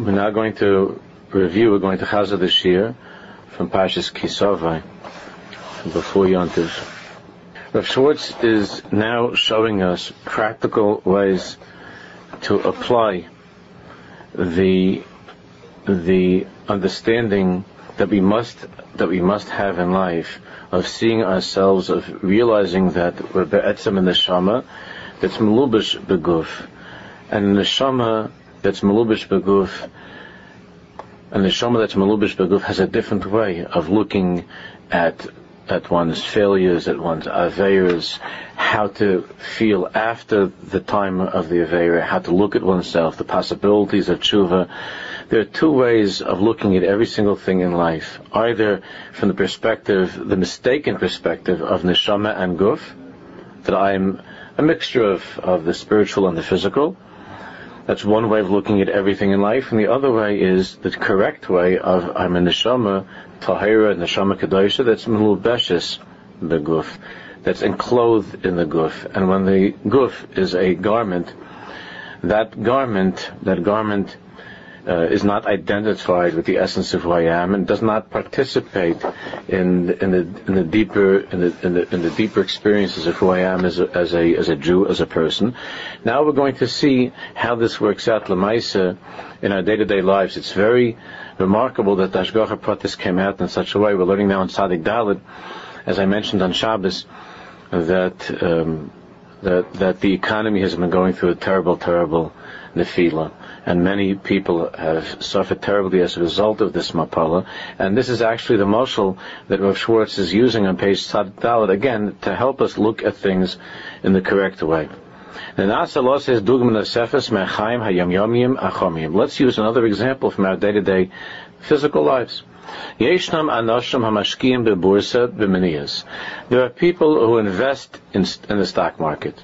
we're now going to review, we're going to Chazah this year from Pashas Kisavai, before Yontiv. Rav Schwartz is now showing us practical ways to apply the the understanding that we must that we must have in life of seeing ourselves, of realizing that we're be'etzem in the shama, that's melubish beguf, and the shama that's melubish beguf, and the shama that's malubish beguf has a different way of looking at at one's failures, at one's aveiras, how to feel after the time of the aveira, how to look at oneself, the possibilities of tshuva. There are two ways of looking at every single thing in life. Either from the perspective, the mistaken perspective of neshama and guf, that I'm a mixture of, of the spiritual and the physical. That's one way of looking at everything in life. And the other way is the correct way of I'm a neshama, tahira, neshama kedosha, that's melubeshes, the guf, that's enclosed in the guf. And when the guf is a garment, that garment, that garment uh, is not identified with the essence of who I am and does not participate in in the in the deeper in the in the, in the deeper experiences of who I am as a, as a as a Jew as a person. Now we're going to see how this works out lemaisa in our day-to-day lives. It's very remarkable that the Ashgacha Pratis came out in such a way. We're learning now in Sadik Dalit, as I mentioned on Shabbos, that um, that that the economy has been going through a terrible, terrible nefila and many people have suffered terribly as a result of this mapala. And this is actually the moshel that Rav Schwartz is using on page Dalit again to help us look at things in the correct way. Let's use another example from our day-to-day physical lives. There are people who invest in, in the stock market.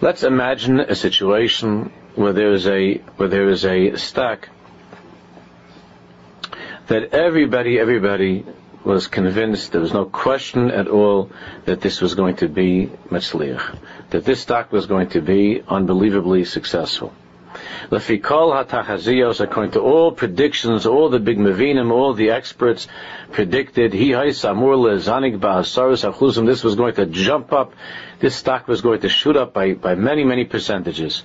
Let's imagine a situation where there is a where there is a stack that everybody everybody was convinced there was no question at all that this was going to be Metzliach, that this stock was going to be unbelievably successful. Lefikol hatachaziyos, according to all predictions, all the big mavinim, all the experts predicted, he samur lezanik ba'asaris achuzim, this was going to jump up, this stock was going to shoot up by, by many, many percentages.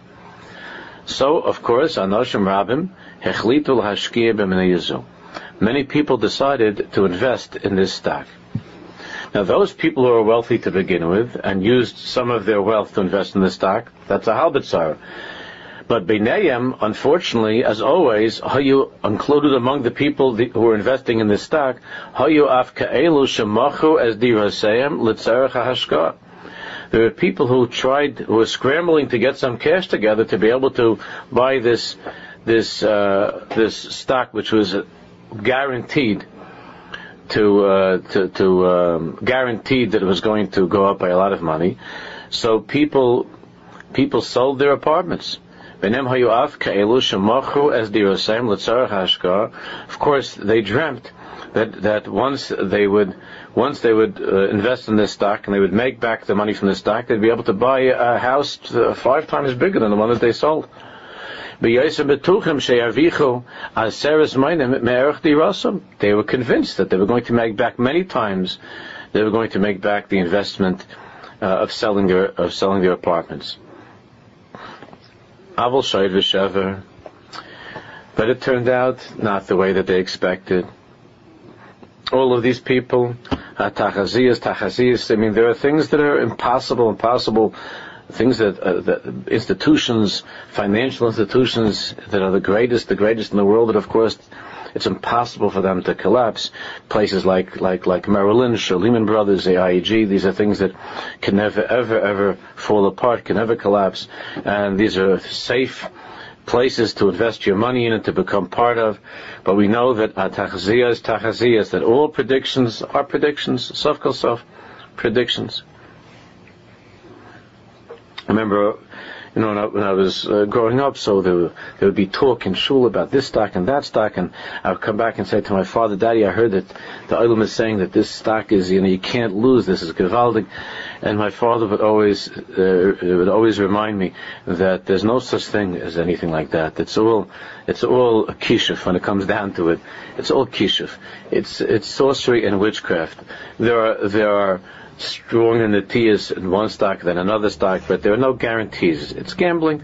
So, of course, anoshim rabim, hechlitul hashkiya Many people decided to invest in this stock. Now, those people who are wealthy to begin with and used some of their wealth to invest in the stock, that's a halbitzar. But Beinayim, unfortunately, as always, you included among the people who were investing in this stock, you af ka'elu shemachu as diraseyim litzerach hashka. There were people who tried, who were scrambling to get some cash together to be able to buy this, this, uh, this stock, which was guaranteed to, uh, to, to um, guaranteed that it was going to go up by a lot of money. So people, people sold their apartments of course, they dreamt that that once they would once they would uh, invest in this stock and they would make back the money from the stock, they'd be able to buy a house uh, five times bigger than the one that they sold. They were convinced that they were going to make back many times. They were going to make back the investment uh, of selling their of selling their apartments. Aval Shoid V'Shever. But it turned out not the way that they expected. All of these people, tachaziyas, tachaziyas, I mean, there are things that are impossible, impossible, things that, uh, that institutions, financial institutions that are the greatest, the greatest in the world, that of course it's impossible for them to collapse. Places like like like Merrill Lynch, or Lehman Brothers, the AIG, these are things that can never ever ever fall apart, can never collapse, and these are safe places to invest your money in and to become part of. But we know that tachaziyas, tachaziyas, that all predictions are predictions, sof kol sof, predictions. Remember, you know, when I, when I was uh, growing up, so there, there would be talk in shul about this stock and that stock, and I would come back and say to my father, Daddy, I heard that the Olam is saying that this stock is, you know, you can't lose, this is gewaldig. And my father would always, uh, would always remind me that there's no such thing as anything like that. It's all, it's all kishuf when it comes down to it. It's all kishuf. It's, it's sorcery and witchcraft. There are, there are, stronger natiyas in one stock than another stock, but there are no guarantees. It's gambling,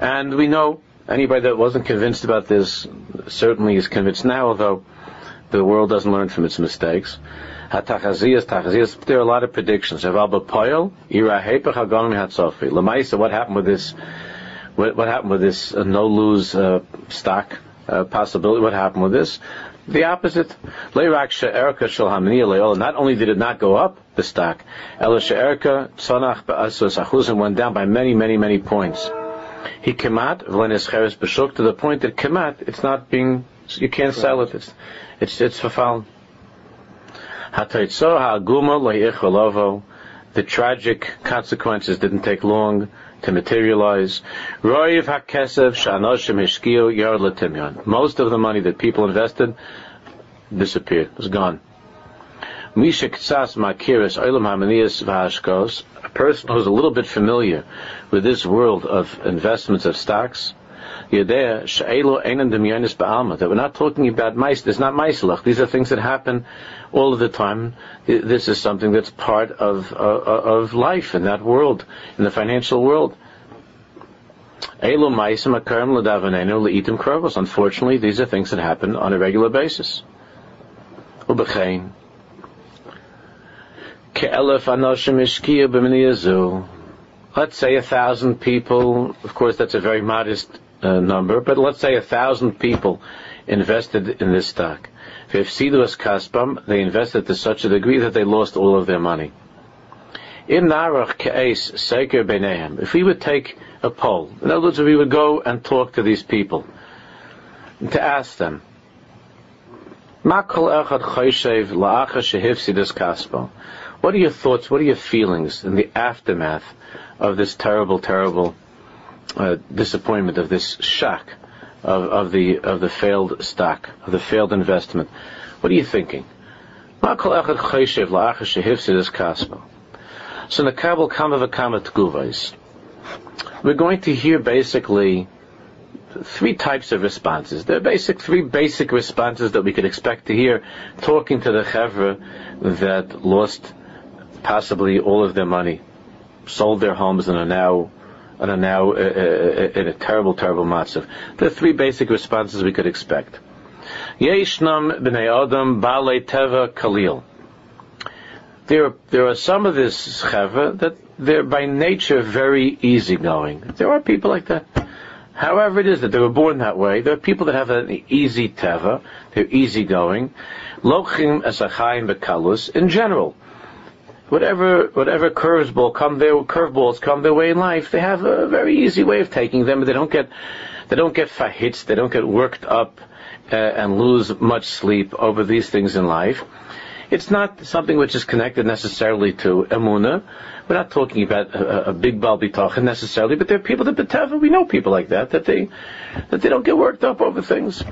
and we know anybody that wasn't convinced about this certainly is convinced now, although the world doesn't learn from its mistakes. There are a lot of predictions. Lemaisa, what happened with this, what, what happened with this uh, no-lose uh, stock uh, possibility? What happened with this? The opposite. Not only did it not go up, the stock, went down by many, many, many points. He kemat to the point that kemat, it's not being, you can't sell it. It's, it's, it's. The tragic consequences didn't take long to materialize. Most of the money that people invested disappeared, was gone. A person who's a little bit familiar with this world of investments of stocks, that we're not talking about mice, there's not meiselach. These are things that happen all of the time. This is something that's part of, uh, of life in that world, in the financial world. Unfortunately, these are things that happen on a regular basis. Let's say a thousand people, of course that's a very modest uh, number, but let's say a thousand people invested in this stock. If Kaspam, they invested to such a degree that they lost all of their money. If we would take a poll, in other words, if we would go and talk to these people, to ask them, what are your thoughts, what are your feelings in the aftermath of this terrible, terrible uh, disappointment, of this shock of, of, the, of the failed stock, of the failed investment? What are you thinking? So Kabul Kama we're going to hear basically three types of responses. There are basic three basic responses that we could expect to hear talking to the chevra that lost possibly all of their money, sold their homes and are now and are now uh, uh, in a terrible, terrible matzav. There are three basic responses we could expect. B'nei adam ba'alei teva kalil. There, there are some of this chevra that they're by nature very easygoing. There are people like that. However it is that they were born that way, there are people that have an easy teva, they're easygoing. Lochim esachayim bekalus, in general. Whatever, whatever curveball come their, curveballs come their way in life, they have a very easy way of taking them, they don't get, they don't get fahits, they don't get worked up, uh, and lose much sleep over these things in life. It's not something which is connected necessarily to emuna. We're not talking about a, a big bal necessarily, but there are people that beteva. We know people like that that they that they don't get worked up over things.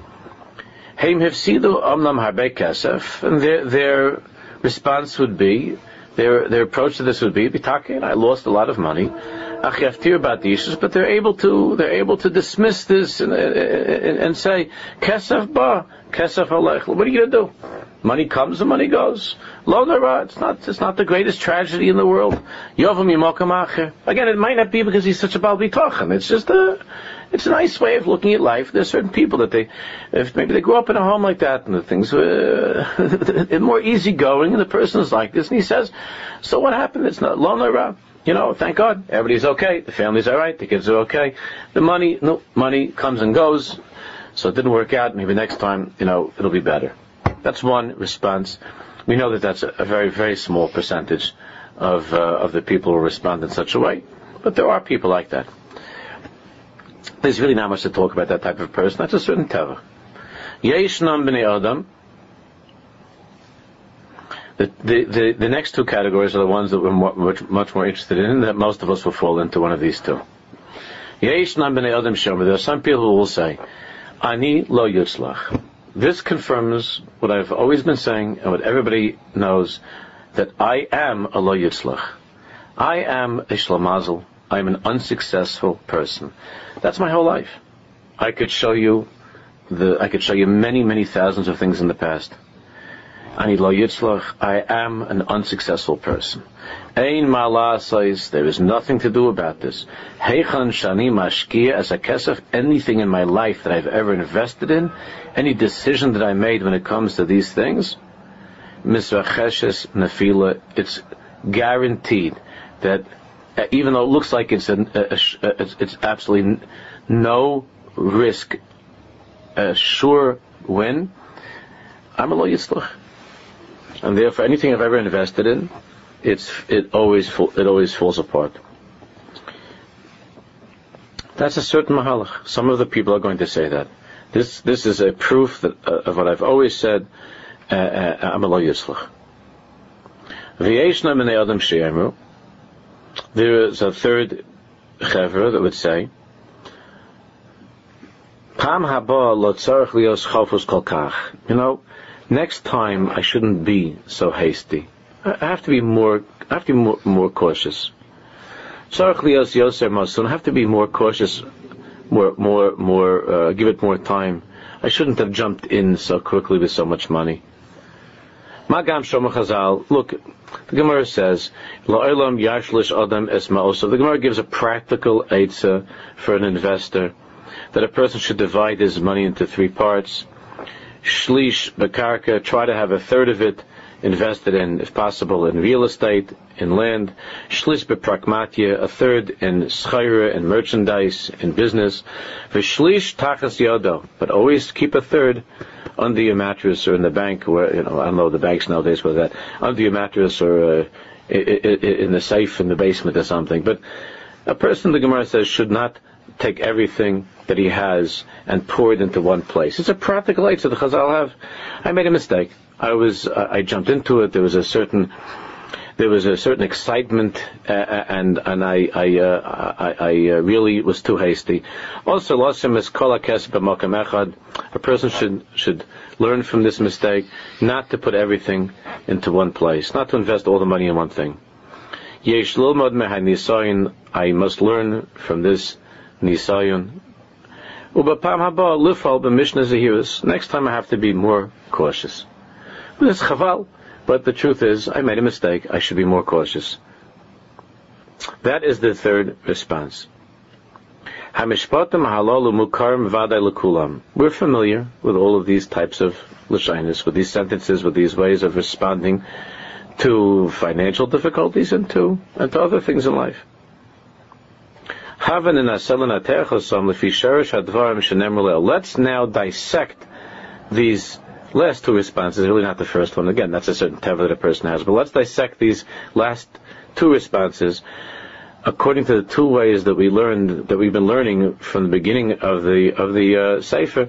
Heim hifsidu amnam harbe kesef, and their their response would be their their approach to this would be bitakin. I lost a lot of money. Acheftir about the issues, but they're able to they're able to dismiss this and, and, and say ba kesef alech. What are you gonna do? Money comes and money goes. Lo It's not, it's not the greatest tragedy in the world. Yovam Again, it might not be because he's such a bal bitochen. It's just a, it's a nice way of looking at life. There's certain people that they, if maybe they grew up in a home like that and the things were more easygoing and the person is like this and he says, so what happened? It's not lo You know, thank God, everybody's okay, the family's alright, the kids are okay. The money, no, money comes and goes. So it didn't work out. Maybe next time, you know, it'll be better. That's one response. We know that that's a very, very small percentage of, uh, of the people who respond in such a way. But there are people like that. There's really not much to talk about that type of person. That's a certain teva. Yeshnam b'nei adam. The, the, the, next two categories are the ones that we're much, much more interested in, that most of us will fall into one of these two. Yesh nam b'nei adam shomer. There are some people who will say, Ani lo yutzlach. This confirms what I've always been saying and what everybody knows, that I am a lo yutzlach. I am a shlamazel. I'm an unsuccessful person. That's my whole life. I could show you the, I could show you many, many thousands of things in the past. Ani lo yitzlach, I am an unsuccessful person. Ein says, there is nothing to do about this. Heichan shani mashkia as a kesef, anything in my life that I've ever invested in, any decision that I made when it comes to these things, misvacheshes nefila, it's guaranteed that uh, even though it looks like it's, a, a, a, it's absolutely no risk, a sure win, I'm a lo yitzlach. And therefore, anything I've ever invested in, it's, it always, it always falls apart. That's a certain mahalach. Some of the people are going to say that. This, this is a proof that, uh, of what I've always said, uh, uh, I'm a lo yitzlach. There is a third chevra that would say, Pam haba lo tzarech lios chofus kolkach. You know, next time I shouldn't be so hasty. I have to be more, I have to be more, more cautious. Tzarech lios yoser masun. I have to be more cautious, more, more, more, uh, give it more time. I shouldn't have jumped in so quickly with so much money. Magam Shomach Chazal, look, the Gemara says, La'olam yashlish adam es esma'osav. The Gemara gives a practical eitzah for an investor, that a person should divide his money into three parts. Shlish bekarka, try to have a third of it invested in, if possible, in real estate, in land. Shlish beprakmatia, a third in schayra, in merchandise, in business. V'shlish tachas yodo, but always keep a third under your mattress or in the bank, where you know I don't know the banks nowadays with that under your mattress or uh, in the safe in the basement or something. But a person, the Gemara says, should not take everything that he has and pour it into one place. It's a practical aid. So the Chazal have. I made a mistake. I was uh, I jumped into it. There was a certain there was a certain excitement, uh, uh and and I I, uh, I, I uh, really was too hasty. Also, losim is kol. A person should should learn from this mistake not to put everything into one place, not to invest all the money in one thing. Yesh lilmod. I must learn from this nisayon. Ubapam haba lifal b'mishnah zahiris. Next time I have to be more cautious. It's chaval. But the truth is, I made a mistake. I should be more cautious. That is the third response. We're familiar with all of these types of lashinas, with these sentences, with these ways of responding to financial difficulties and to and to other things in life. Let's now dissect these last two responses, really not the first one. Again, that's a certain teva that a person has. But let's dissect these last two responses according to the two ways that we learned that we've been learning from the beginning of the of the uh, sefer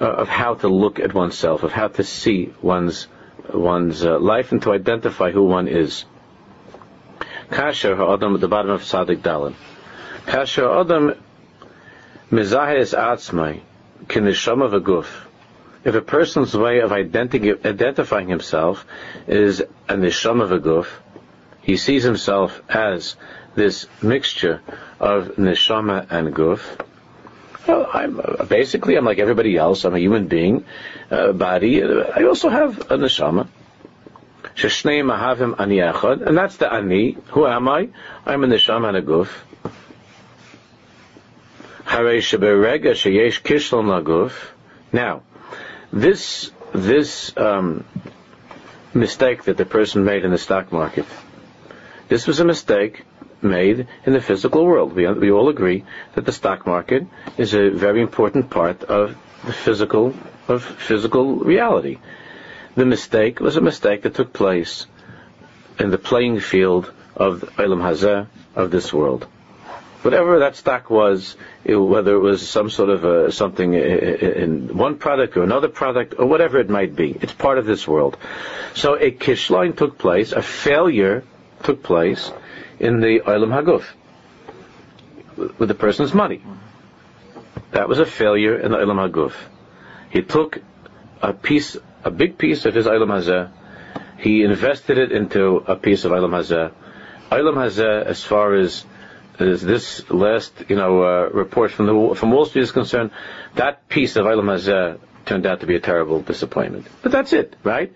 uh, of how to look at oneself, of how to see one's one's uh, life and to identify who one is. Kasher ha'adam at the bottom of Sadik Dalin. Kasher adam mizahes atzmai if a person's way of identi- identifying himself is a neshama v'guf, he sees himself as this mixture of neshama and guf. Well, I'm basically I'm like everybody else. I'm a human being, a body. I also have a neshama. Sheshnei mahavim ani echad, and that's the ani. Who am I? I'm a neshama and a guf. Now, this this um, mistake that the person made in the stock market, this was a mistake made in the physical world. We, we all agree that the stock market is a very important part of the physical of physical reality. The mistake was a mistake that took place in the playing field of Ilam Hazeh of this world whatever that stock was, it, whether it was some sort of a, something in one product or another product or whatever it might be, it's part of this world. So a kishline took place, a failure took place in the Olam Haguf. with the person's money. That was a failure in the Ilam HaGuf. He took a piece, a big piece of his Ilam Hazeh, he invested it into a piece of Ilam Hazeh. Ilam Hazeh, as far as, as this last, you know, uh, report from the from Wall Street is concerned, that piece of Ilam Hazeh turned out to be a terrible disappointment. But that's it, right?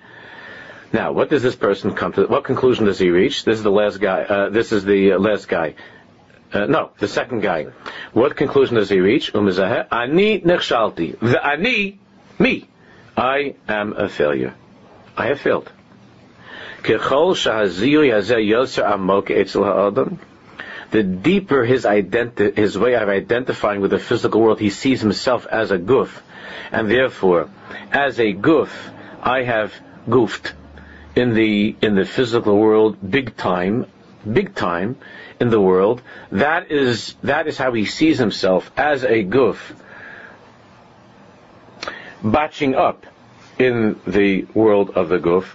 Now, what does this person come to? What conclusion does he reach? This is the last guy. Uh, this is the last guy. Uh, no, the second guy. What conclusion does he reach? Ani nechshalti. The ani, me. I am a failure. I have failed. The deeper his identi- his way of identifying with the physical world, he sees himself as a guf, and therefore, as a guf, I have goofed in the in the physical world, big time, big time in the world. That is that is how he sees himself as a guf, batching up in the world of the guf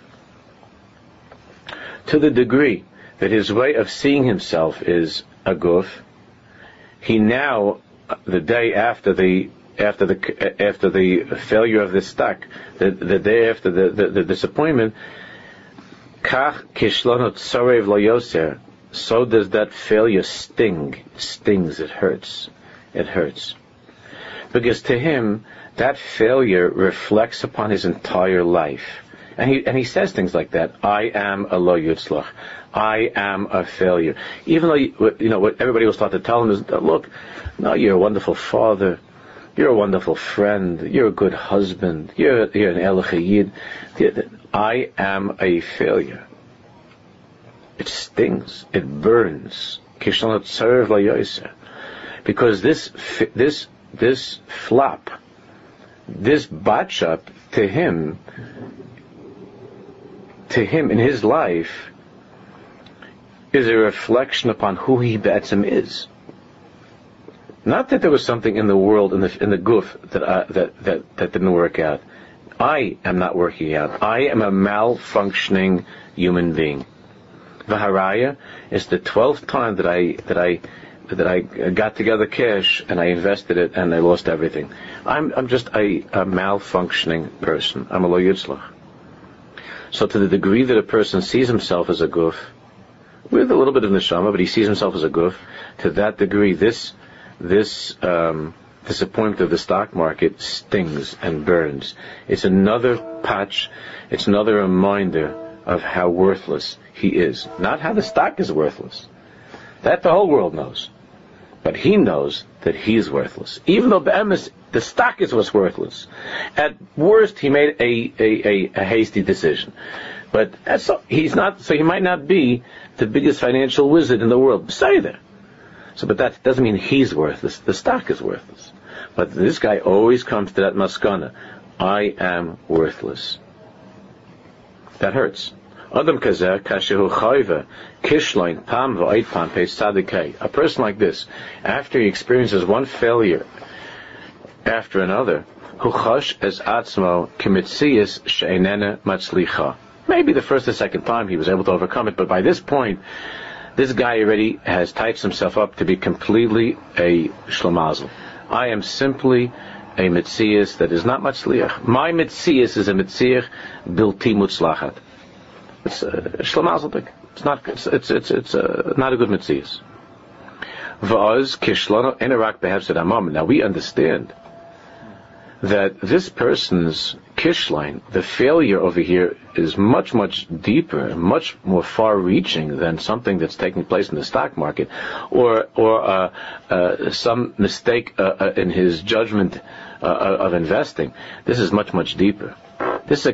to the degree that his way of seeing himself is a goof, He now, the day after the after the after the failure of the stock, the, the day after the, the, the disappointment, kach kishlonot yoser. So does that failure sting? stings. It hurts. It hurts. Because to him, that failure reflects upon his entire life. And he, and he says things like that. I am a lo. I am a failure. Even though, you, know, what everybody was taught to tell him is, look, no, you're a wonderful father. You're a wonderful friend. You're a good husband. You're, you're an. I am a failure. It stings. It burns. Because this, this, this flop, this batch up to him to him in his life is a reflection upon who he Be'etzim is. Not that there was something in the world, in the, in the guf, that, uh, that, that, that didn't work out. I am not working out. I am a malfunctioning human being. Vaharaya is the twelfth time that I, that I, that I got together cash and I invested it and I lost everything. I'm, I'm just a, a malfunctioning person. I'm a lo yitzlach. So to the degree that a person sees himself as a guf, with a little bit of neshama, but he sees himself as a guf, to that degree, this this um, disappointment of the stock market stings and burns. It's another patch. It's another reminder of how worthless he is. Not how the stock is worthless. That the whole world knows. But he knows that he's worthless. Even though Be'emes, the stock is what's worthless. At worst, he made a, a, a, a hasty decision. But so, he's not, so he might not be the biggest financial wizard in the world. That. So, but that doesn't mean he's worthless. The stock is worthless. But this guy always comes to that maskana. I am worthless. That hurts. A person like this, after he experiences one failure after another, hu chosh as atzmo kimitzias she'enene matzlicha. Maybe the first or second time he was able to overcome it, but by this point, this guy already has typed himself up to be completely a shlamazel. I am simply a mitzias that is not much matzliach. My mitzias is a mitziach bilti mutzlachat. It's uh, It's not. It's it's it's, it's uh, not a good amam. Now we understand that this person's kishline, the failure over here, is much, much deeper much more far-reaching than something that's taking place in the stock market, or or uh, uh, some mistake uh, uh in his judgment uh, of investing. This is much, much deeper. This is a.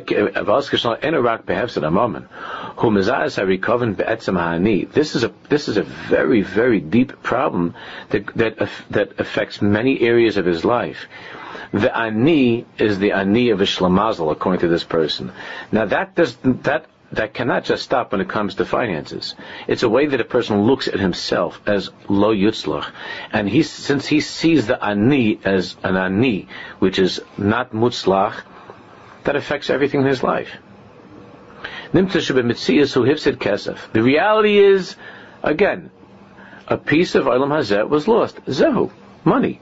This is a this is a very very deep problem that that that affects many areas of his life. The ani is the ani of Ishlamazel, according to this person. Now that does that that cannot just stop when it comes to finances. It's a way that a person looks at himself as lo yutzlach, and he since he sees the ani as an ani, which is not mutzlach, that affects everything in his life. The reality is, again, a piece of Olam Hazeh was lost. Zehu, money,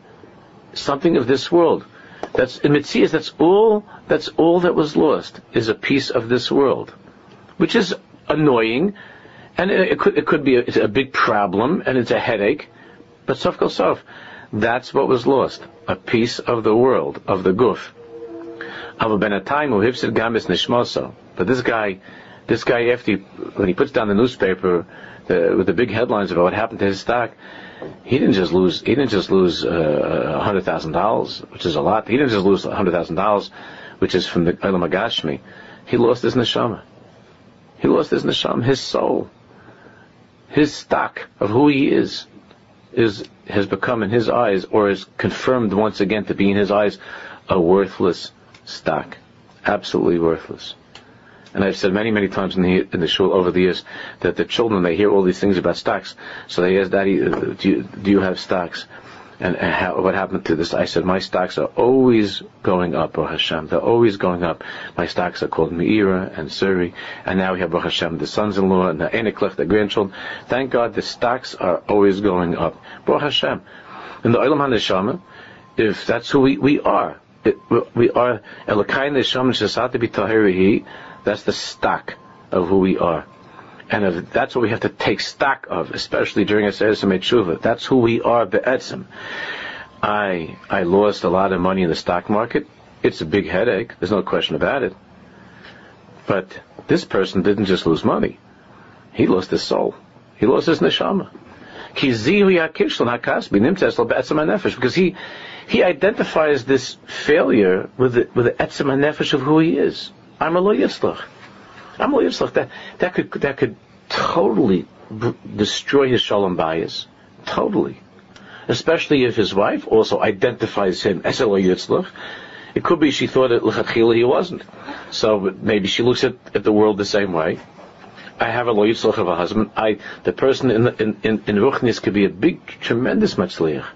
something of this world. That's in Mitzias. That's all. That's all that was lost is a piece of this world, which is annoying, and it, it could it could be a, a, big problem, and it's a headache. But sof kol sof, that's what was lost, a piece of the world of the guf. But this guy, this guy, after he, when he puts down the newspaper the, with the big headlines about what happened to his stock, he didn't just lose. He didn't just lose uh, hundred thousand dollars, which is a lot. He didn't just lose hundred thousand dollars, which is from the Olam Agashmi. He lost his neshama. He lost his neshama, his soul, his stock of who he is, is has become in his eyes, or is confirmed once again to be in his eyes, a worthless stock, absolutely worthless. And I've said many, many times in the in the shul over the years that the children they hear all these things about stocks, so they ask Daddy, uh, "Do you, do you have stocks?" And, and how, what happened to this? I said, my stocks are always going up, Baruch Hashem. They're always going up. My stocks are called Meira and Suri, and now we have Baruch Hashem, the sons-in-law, and the Eniklech, the grandchildren. Thank God the stocks are always going up. Baruch Hashem. In the Olam HaNeshama, if that's who we, we are, it, we are Elokai Neshama Shesat B'Tahirihi, that's the stock of who we are. And if that's what we have to take stock of, especially during a Tshuva. That's who we are, be'etzim. I, I lost a lot of money in the stock market. It's a big headache. There's no question about it. But this person didn't just lose money. He lost his soul. He lost his neshama. Because he, he identifies this failure with the, with the etzem nefesh of who he is. I'm a lo yitzlach. I'm a lo yitzlach. That, that could, that could totally b- destroy his shalom bias. Totally. Especially if his wife also identifies him as a lo yitzlach. It could be she thought that lechatchila he wasn't. So maybe she looks at, at the world the same way. I have a lo yitzlach of a husband. I, the person in, in, in, in Ruchnis could be a big, tremendous matzliach.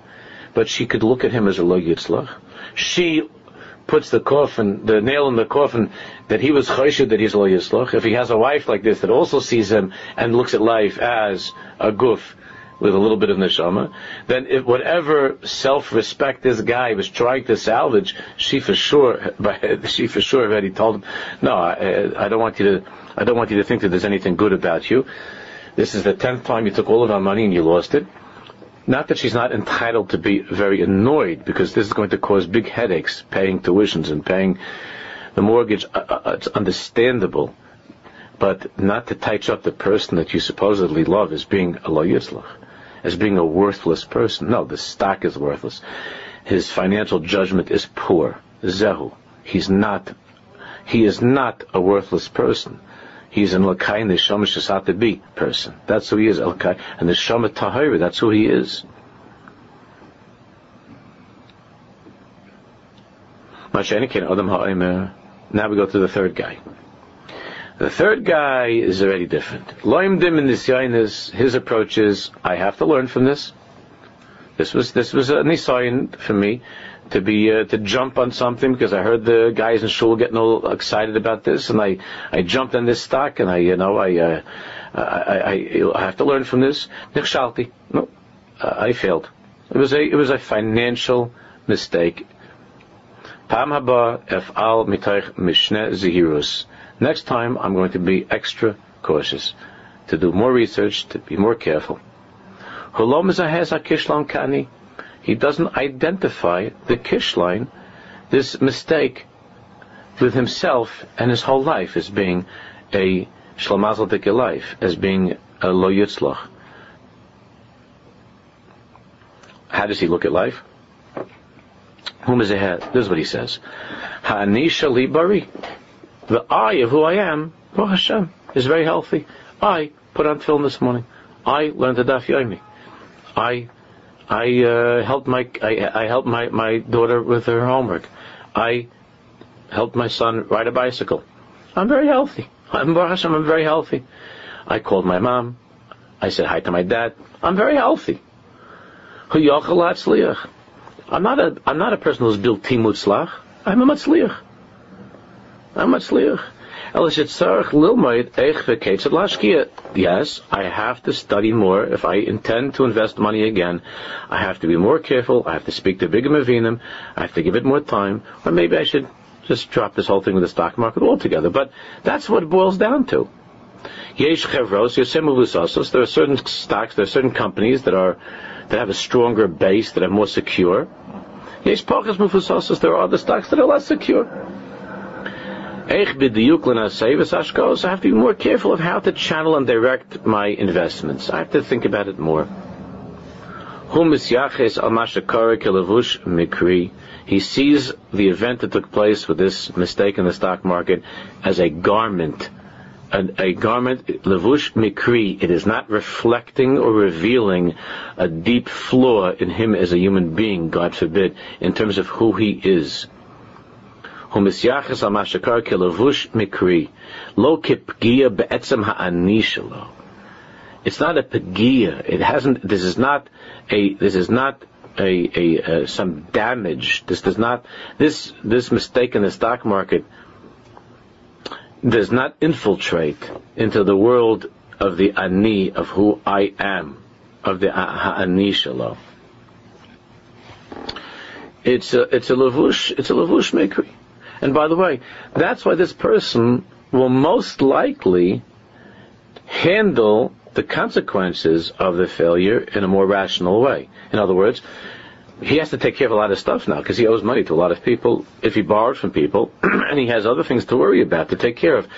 But she could look at him as a lo yitzlach. She puts the coffin, the nail in the coffin, that he was choshed that he's lo yislach. If he has a wife like this that also sees him and looks at life as a goof with a little bit of neshama, then if whatever self-respect this guy was trying to salvage, she for sure, she for sure already told him, no, I, I don't want you to, I don't want you to think that there's anything good about you. This is the tenth time you took all of our money and you lost it. Not that she's not entitled to be very annoyed because this is going to cause big headaches paying tuitions and paying the mortgage. Uh, uh, it's understandable, but not to touch up the person that you supposedly love as being a lo as being a worthless person. No, the stock is worthless. His financial judgment is poor. Zehu. He's not. He is not a worthless person. He's an Lakai and the Shama Shasata B person. That's who he is, Lakai. And the Shama Tahira, that's who he is. Now we go to the third guy. The third guy is already different. Loimdim in this his approach is, I have to learn from this. This was this was a nisayin for me to be uh, to jump on something because I heard the guys in shul getting all excited about this, and I I jumped on this stock, and I you know I uh, I, I, I have to learn from this. Nikshalti, no, I failed. It was a it was a financial mistake. Pam haba efal mitaych mishne zihirus. Next time I'm going to be extra cautious, to do more research, to be more careful. Holom has a kishlan kani he doesn't identify the kishline, this mistake, with himself and his whole life as being a shlamazel life, as being a lo yitzlach. How does he look at life? Whom is ahead? This is what he says. Ha'ani shali bari. The I of who I am, Baruch Hashem, is very healthy. I put on film this morning. I learned the daf yomi. I I uh, helped my I, I helped my, my daughter with her homework. I helped my son ride a bicycle. I'm very healthy. I'm I'm very healthy. I called my mom. I said hi to my dad. I'm very healthy. I'm not a I'm not a person who's built timutzlach. I'm a matzliach. I'm a matzliach. Yes, I have to study more. If I intend to invest money again, I have to be more careful. I have to speak to Bigam Avinim. I have to give it more time. Or maybe I should just drop this whole thing with the stock market altogether. But that's what it boils down to. There are certain stocks, there are certain companies that are, that have a stronger base, that are more secure. There are other stocks that are less secure. I have to be more careful of how to channel and direct my investments. I have to think about it more. He sees the event that took place with this mistake in the stock market as a garment. A, a garment, levush mikri, it is not reflecting or revealing a deep flaw in him as a human being, God forbid, in terms of who he is. It's not a pegia. It hasn't. This is not a. This is not a, a, a some damage. This does not. This this mistake in the stock market does not infiltrate into the world of the ani of who I am, of the ha'ani shalom. It's a it's a lavush it's a lavush makery. And by the way, that's why this person will most likely handle the consequences of the failure in a more rational way. In other words, he has to take care of a lot of stuff now because he owes money to a lot of people if he borrowed from people and he has other things to worry about to take care of.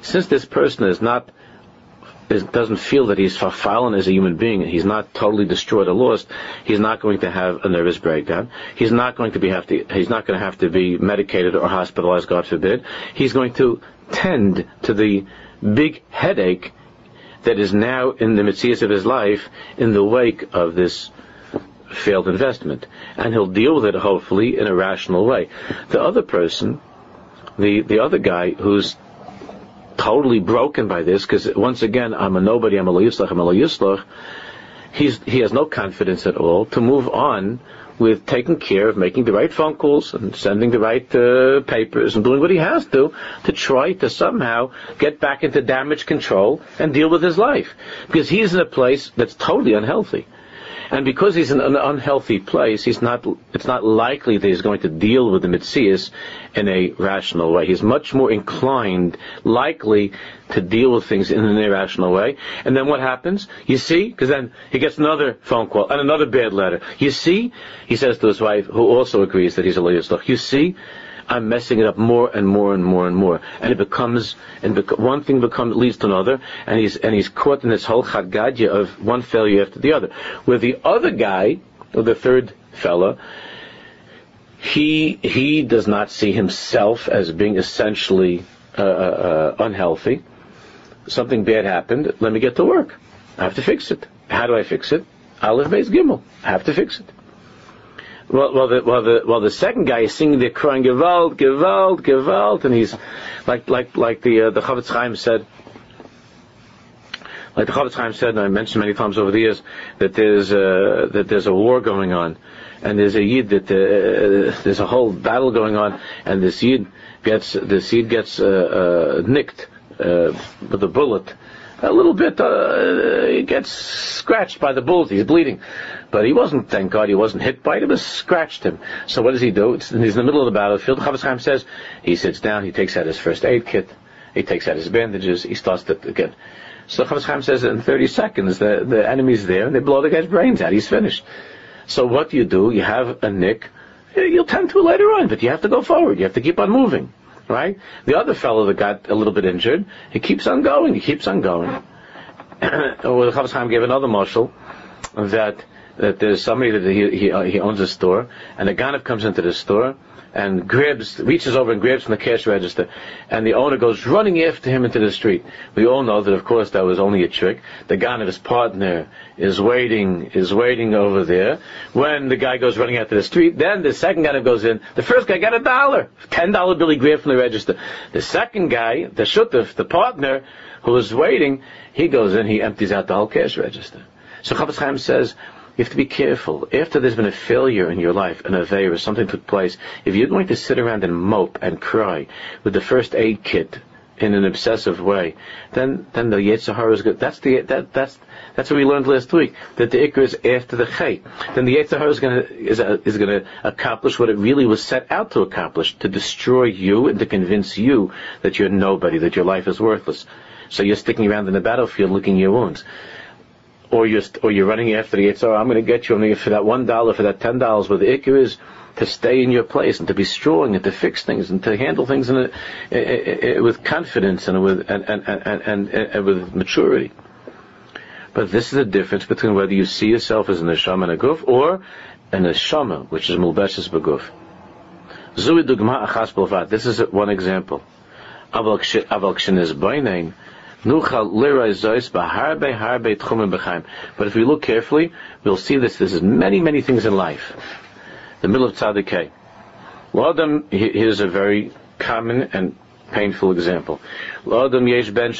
Since this person is not doesn't feel that he's fallen as a human being, he's not totally destroyed or lost, he's not going to have a nervous breakdown. He's not going to be have to, he's not going to have to be medicated or hospitalized, God forbid. He's going to tend to the big headache that is now in the mitzvahs of his life in the wake of this failed investment. And he'll deal with it hopefully in a rational way. The other person, the, the other guy who's totally broken by this because once again, I'm a nobody, I'm a loyislach, I'm a loyislach. He's, he has no confidence at all to move on with taking care of making the right phone calls and sending the right uh, papers and doing what he has to to try to somehow get back into damage control and deal with his life because he's in a place that's totally unhealthy. And because he's in an unhealthy place, he's not, it's not likely that he's going to deal with the Mitzias in a rational way. He's much more inclined, likely, to deal with things in an irrational way. And then what happens? You see? Because then he gets another phone call and another bad letter. You see? He says to his wife, who also agrees that he's a look. You see? I'm messing it up more and more and more and more, and it becomes and bec- one thing becomes leads to another, and he's and he's caught in this whole chagadya of one failure after the other. Where the other guy, or the third fella, he he does not see himself as being essentially uh, uh, uh, unhealthy. Something bad happened. Let me get to work. I have to fix it. How do I fix it? Aleph Beis Gimel. I have to fix it. Well, the, well, the, well, the second guy is singing the crying Gewalt, Gewalt, Gewalt, and he's like, like, like the uh, the Chofetz Chaim said. Like the Chofetz Chaim said, and I mentioned many times over the years that there's uh, that there's a war going on, and there's a yid that uh, there's a whole battle going on, and this yid gets this yid gets uh, uh, nicked uh, with a bullet, a little bit. Uh, he gets scratched by the bullet. He's bleeding. But he wasn't, thank God, he wasn't hit by it. It was scratched him. So what does he do? It's, he's in the middle of the battlefield. Chofetz Chaim says he sits down. He takes out his first aid kit. He takes out his bandages. He starts to again. So Chofetz Chaim says in 30 seconds the the enemy's there and they blow the guy's brains out. He's finished. So what do you do? You have a nick. You'll tend to later on, but you have to go forward. You have to keep on moving, right? The other fellow that got a little bit injured, he keeps on going. He keeps on going. well, Chofetz Chaim gave another marshal that that there's somebody that he, he, uh, he owns a store, and the ganav comes into the store and grabs, reaches over and grabs from the cash register, and the owner goes running after him into the street. We all know that, of course, that was only a trick. The ganav's partner is waiting, is waiting over there. When the guy goes running out to the street, then the second ganav goes in. The first guy got a dollar, ten dollar bill he grabbed from the register. The second guy, the shutuf, the partner, who was waiting, he goes in, he empties out the whole cash register. So Chofetz Chaim says, you have to be careful. After there's been a failure in your life, an affair or something took place, if you're going to sit around and mope and cry with the first aid kit in an obsessive way, then then the Yetzer Hara is good. That's the that that's that's what we learned last week. That the Ikr is after the Chay. Then the Yetzer is going to is, uh, is going to accomplish what it really was set out to accomplish: to destroy you and to convince you that you're nobody, that your life is worthless. So you're sticking around in the battlefield licking your wounds. Or you're, or you're running after the Yitzhar, I'm going to get you, to for that one dollar, for that ten dollars, but the Ikr is to stay in your place and to be strong and to fix things and to handle things in a, a, a, with confidence and with and, and, and, and, with maturity. But this is the difference between whether you see yourself as an neshama and a guf or an neshama, which is mulbeshes beguf. This is one example. Aval is boinein. But if we look carefully, we'll see this. This is many, many things in life the middle of Tzaddik L'adam, here's a very common and painful example. Yesh ben.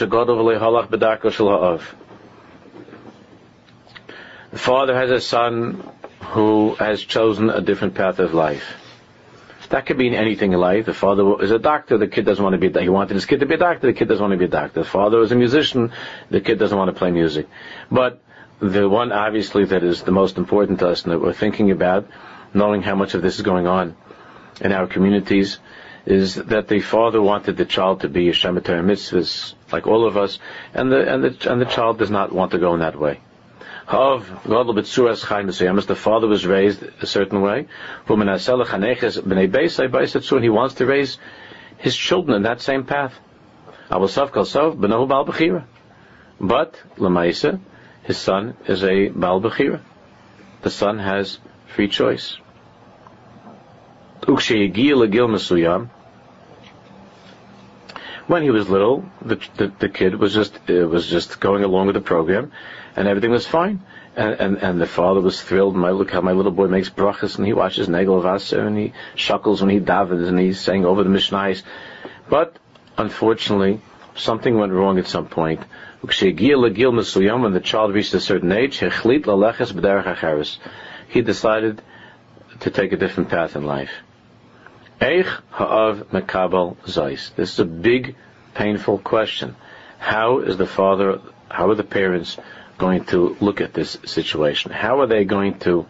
The father has a son who has chosen a different path of life. That could mean anything in life. The father is a doctor, the kid doesn't want to be a doctor. He wanted his kid to be a doctor, the kid doesn't want to be a doctor. The father is a musician, the kid doesn't want to play music. But the one obviously that is the most important to us and that we're thinking about knowing how much of this is going on in our communities, is that the father wanted the child to be a Shemitah mitzvahs, like all of us, and the, and the, and the child does not want to go in that way. The father was raised a certain way. And he wants to raise his children in that same path. But, Lamaisa, his son is a Baal Bechira. The son has free choice. When he was little, the, the, the kid was just uh, was just going along with the program, and everything was fine. And, and, and the father was thrilled. My look how my little boy makes brachas, and he watches Negel Vaser, and he shuckles when he davens, and he's saying over the Mishnais. But unfortunately, something went wrong at some point. When the child reached a certain age, he decided to take a different path in life. This is a big, painful question. How is the father, how are the parents going to look at this situation? How are they going to,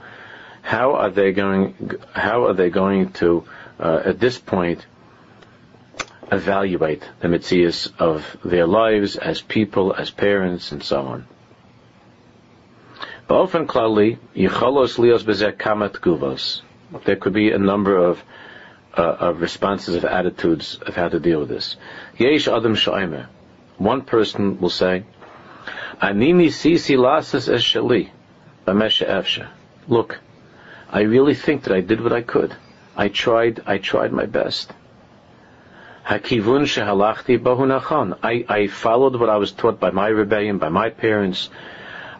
how are they going, how are they going to, uh, at this point, evaluate the mitzias of their lives as people, as parents, and so on? Lios kamat guvos. There could be a number of uh, of responses, of attitudes of how to deal with this. Yesh Adam. One person will say, Anini sisi lasas es shali, efsha. Look, I really think that I did what I could. I tried, I tried my best. Hakivun shehalachti bahunachan. I, I followed what I was taught by my rebbeim, by my parents.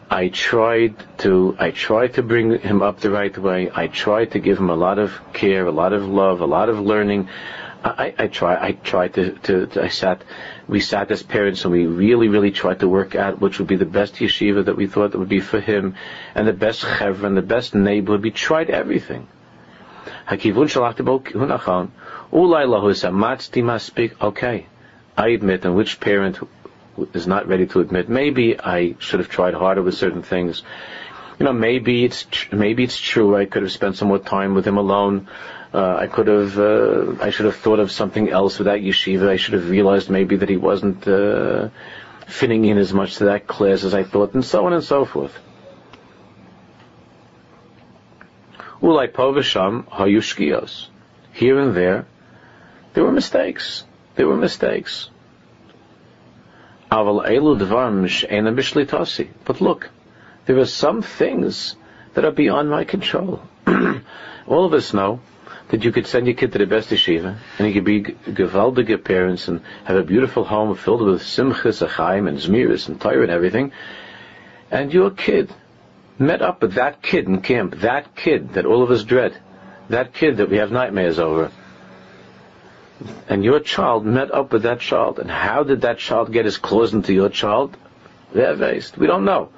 I tried to I tried to bring him up the right way. I tried to give him a lot of care, a lot of love, a lot of learning. I, I try I tried to, to, to, I sat we sat as parents and we really, really tried to work out which would be the best yeshiva that we thought that would be for him and the best chevra and the best neighborhood. We tried everything. Hakivun okay. I admit and which parent is not ready to admit, maybe I should have tried harder with certain things. You know, maybe it's tr- maybe it's true. I could have spent some more time with him alone. Uh, I could have, uh, I should have thought of something else with that yeshiva. I should have realized maybe that he wasn't uh, fitting in as much to that class as I thought, and so on and so forth. Ulai povisham hayushkios. Here and there, there were mistakes. There were mistakes. But look, there are some things that are beyond my control. All of us know that you could send your kid to the best yeshiva, and he could be gewaldige parents and have a beautiful home filled with simchas, achaim, and zmiris, and Torah and everything, and your kid met up with that kid in camp, that kid that all of us dread, that kid that we have nightmares over, and your child met up with that child, and how did that child get his claws into your child? We don't know,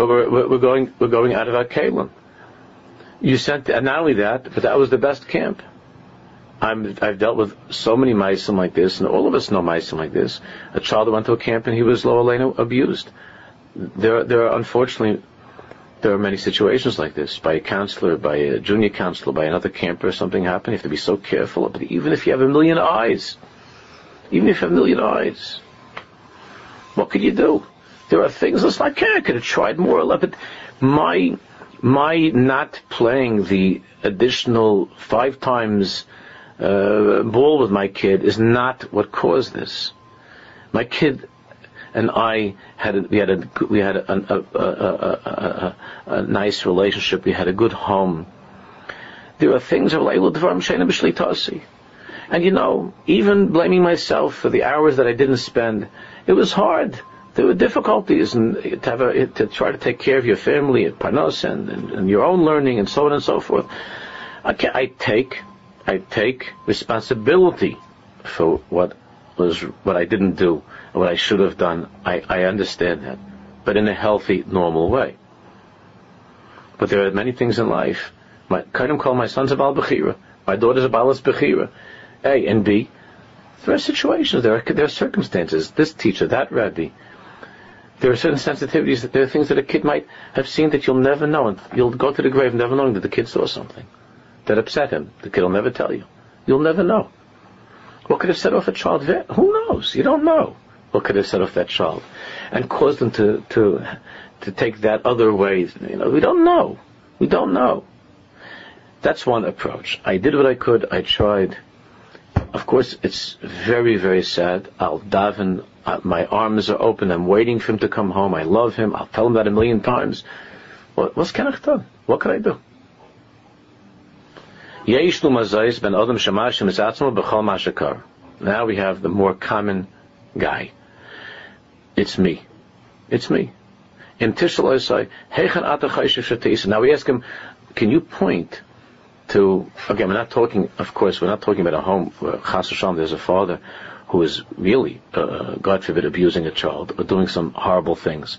but we're, we're going we're going out of our kalim. You sent, and not only that, but that was the best camp. I'm, I've dealt with so many meisim like this, and all of us know meisim like this. A child went to a camp and he was lo aleno abused. There, there are unfortunately there are many situations like this by a counselor, by a junior counselor, by another camper. Something happened. You have to be so careful. But even if you have a million eyes, even if you have a million eyes, what could you do? There are things. that's like, can't. I could have tried more. But my my not playing the additional five times uh, ball with my kid is not what caused this. My kid and I had a, we had a we had a, a, a, nice relationship. We had a good home. There are things of and you know, even blaming myself for the hours that I didn't spend, it was hard. There were difficulties and to, have a, to try to take care of your family at Panos and, and, and, your own learning and so on and so forth. I, I take I take responsibility for what was what I didn't do, what I should have done. I, I understand that, but in a healthy, normal way. But there are many things in life. My Kaidim call my sons of al bechira, my daughters of balas bechira, A and B. There are situations, there are there are circumstances. This teacher, that rabbi. There are certain sensitivities. That there are things that a kid might have seen that you'll never know, and you'll go to the grave never knowing that the kid saw something that upset him. The kid will never tell you. You'll never know. What could have set off a child? Who knows? You don't know. What could have set off that child and caused them to to to take that other way? You know, we don't know. We don't know. That's one approach. I did what I could. I tried. Of course, it's very, very sad. I'll daven. Uh, my arms are open. I'm waiting for him to come home. I love him. I'll tell him that a million times. What, what's What can I do? Now we have the more common guy. It's me. It's me. Now we ask him, can you point to, again, we're not talking, of course, we're not talking about a home where Chas there's a father who is really, uh, God forbid, abusing a child or doing some horrible things.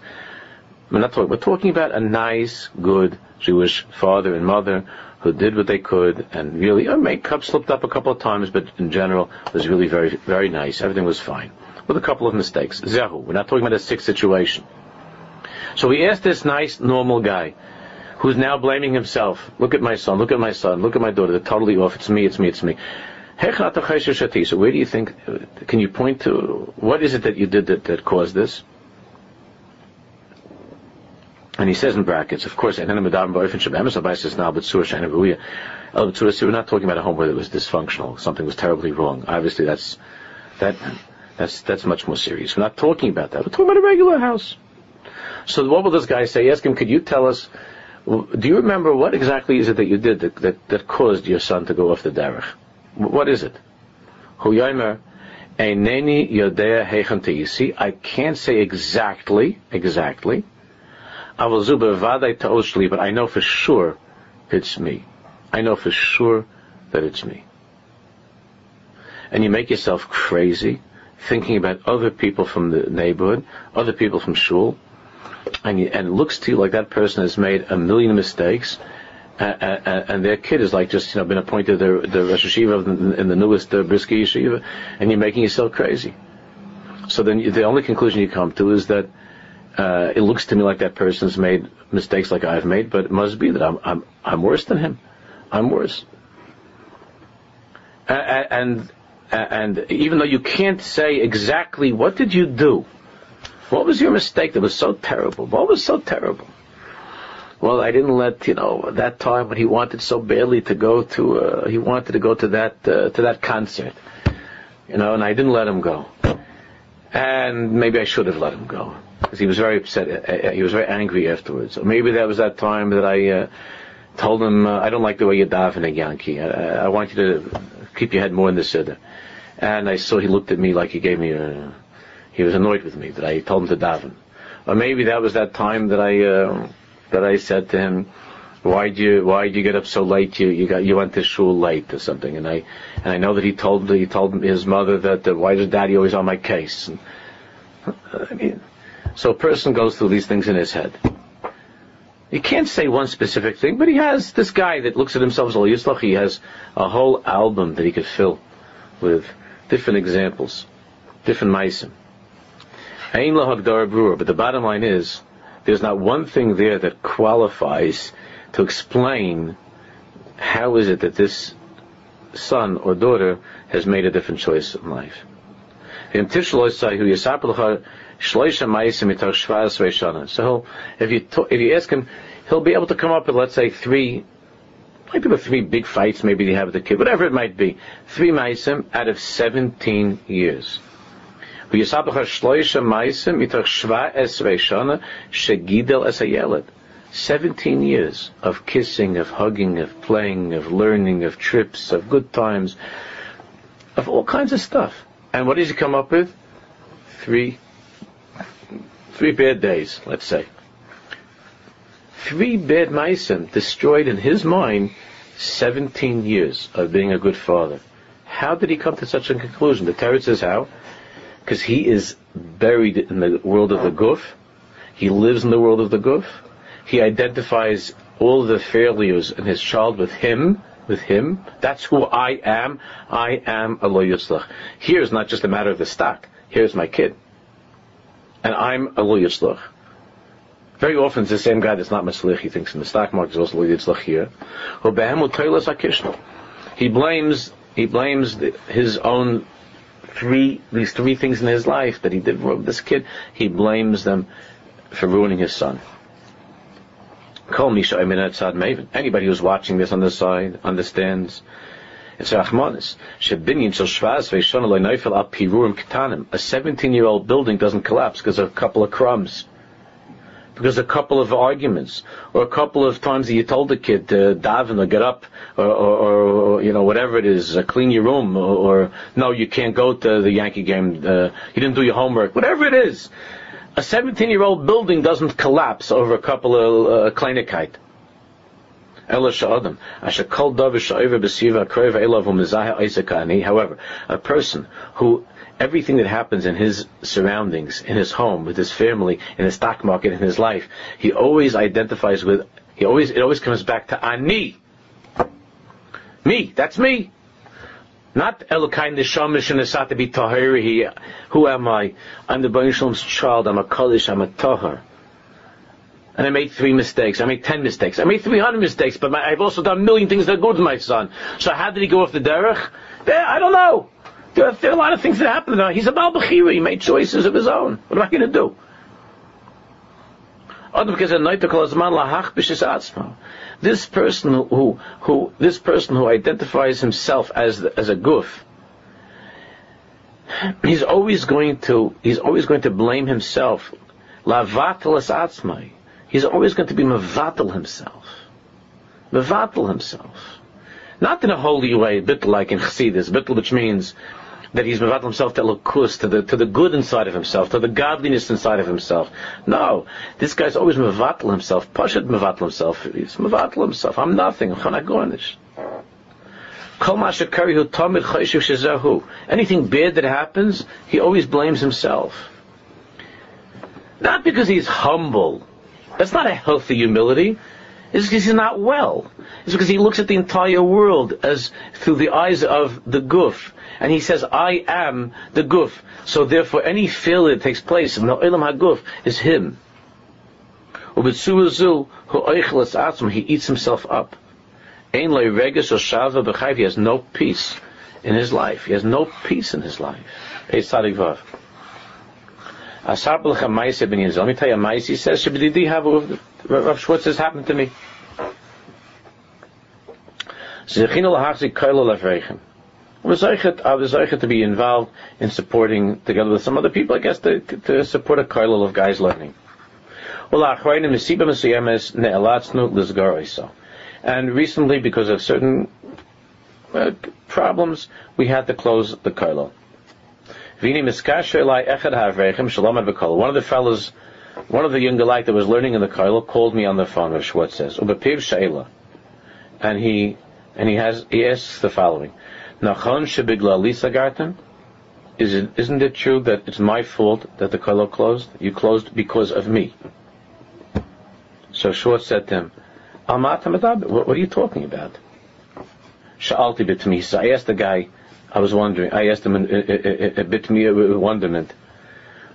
We're not talking, we're talking about a nice, good Jewish father and mother who did what they could and really, uh, makeup slipped up a couple of times, but in general was really very, very nice. Everything was fine. With a couple of mistakes. Zehu. We're not talking about a sick situation. So we asked this nice, normal guy, who's now blaming himself. Look at my son, look at my son, look at my daughter. They're totally off. It's me, it's me, it's me. So where do you think, can you point to, what is it that you did that, that caused this? And he says in brackets, of course, oh, we're not talking about a home where it was dysfunctional, something was terribly wrong. Obviously, that's that that's that's much more serious. We're not talking about that. We're talking about a regular house. So what will this guy say? Ask him, could you tell us? Do you remember what exactly is it that you did that, that, that caused your son to go off the derech? What is it? You see, I can't say exactly, exactly, but I know for sure it's me. I know for sure that it's me. And you make yourself crazy thinking about other people from the neighborhood, other people from shul, and, you, and it looks to you like that person has made a million mistakes, and, their kid is like just you know been appointed the, the Rosh Yeshiva in, the newest uh, Brisker Yeshiva, and you're making yourself crazy. So then the only conclusion you come to is that uh, it looks to me like that person's made mistakes like I've made, but it must be that I'm I'm I'm worse than him. I'm worse. And and even though you can't say exactly what did you do, what was your mistake that was so terrible? What was so terrible? Well, I didn't let you know that time when he wanted so badly to go to uh, he wanted to go to that uh, to that concert, you know, and I didn't let him go. And maybe I should have let him go because he was very upset. Uh, uh, he was very angry afterwards. So maybe that was that time that I uh, told him, uh, "I don't like the way you're davening, Yankee. I, I, want you to keep your head more in the siddur." And I saw he looked at me like he gave me a. He was annoyed with me that I told him to daven. Or maybe that was that time that I uh, that I said to him, why do you Why'd you get up so late? You you got you went to shul late or something." And I and I know that he told he told his mother that uh, why is Daddy always on my case? And, I mean, so a person goes through these things in his head. He can't say one specific thing, but he has this guy that looks at himself as a Yislach. He has a whole album that he could fill with different examples, different brewer, but the bottom line is, there's not one thing there that qualifies to explain how is it that this son or daughter has made a different choice in life. So if you if you ask him, he'll be able to come up with let's say three, maybe the three big fights maybe they have with the kid, whatever it might be, three maisim out of seventeen years. Seventeen years of kissing, of hugging, of playing, of learning, of trips, of good times, of all kinds of stuff. And what does he come up with? Three three bad days, let's say. Three bad meisim destroyed in his mind 17 years of being a good father. How did he come to such a conclusion? The Torah says how? Because he is buried in the world of the guf. He lives in the world of the guf. He identifies all the failures in his child with him, with him. That's who I am. I am a lo Here is not just a matter of the stock. Here's my kid and I'm a lo yitzlach. Very often it's the same guy that's not Matzlich, he thinks in the stock market is also lo yitzlach here. He blames, he blames the, his own three, these three things in his life that he did wrong. this kid, he blames them for ruining his son. Anybody who's watching this on the side understands. A 17-year-old building doesn't collapse because of a couple of crumbs. Because a couple of arguments, or a couple of times that you told the kid to daven or get up, or, or, or you know whatever it is, uh, clean your room, or, or, no, you can't go to the Yankee game. Uh, you didn't do your homework. Whatever it is, a 17-year-old building doesn't collapse over a couple of uh, kleinigkeit. However, a person who everything that happens in his surroundings, in his home, with his family, in the stock market, in his life, he always identifies with, he always, it always comes back to ah, ani. Me, that's me. Not Elokai Neshamish and Asata be Tahiri. Who am I? I'm the Baruch child. I'm a Kaddish. I'm a Tahar and I made three mistakes. I made ten mistakes. I made 300 mistakes, but my, I've also done a million things that are good to my son. So how did he go off the derech? I don't know. There are, there are, a lot of things that happen. Now. He's a Baal Bechira. He made choices of his own. What am I going to do? This person who, who, this person who identifies himself as, as a guf, he's always going to, he's always going to blame himself. He's always going to be mevatel himself. Mevatel himself. Not in a holy way, bit like in Chassidus, bit which means that he's mevatel himself to to the, to the good inside of himself, to the godliness inside of himself. No. This guy's always mevatel himself, Pashad mevatel himself. He's mevatel himself. I'm nothing. Anything bad that happens, he always blames himself. Not because he's humble, that's not a healthy humility. It's because he's not well. It's because he looks at the entire world as through the eyes of the guf. And he says, I am the guf. So therefore any failure that takes place in the Olam HaGuf is him. He eats himself up. He has no peace in his life. He has no peace in his life. Let me tell you, Ma'aseh says, Shabdidi have Rav Schwartz has happened to me. Was zeichet to be involved in supporting, together with some other people, I guess, to, to support a kollel of guys learning. And recently, because of certain uh, problems, we had to close the kollel. One of the fellows, one of the younger light that was learning in the kollel called me on the phone, Rav Schwartz says, and he, and he has, he asks the following, Nachon shebigla lisa garten? Is it, isn't it true that it's my fault that the kollel closed? You closed because of me. So Schwartz said to him, what, what are you talking about? Sha'alti bitmi. So I asked the guy, I was wondering, I asked him a, bit me uh, uh, wonderment.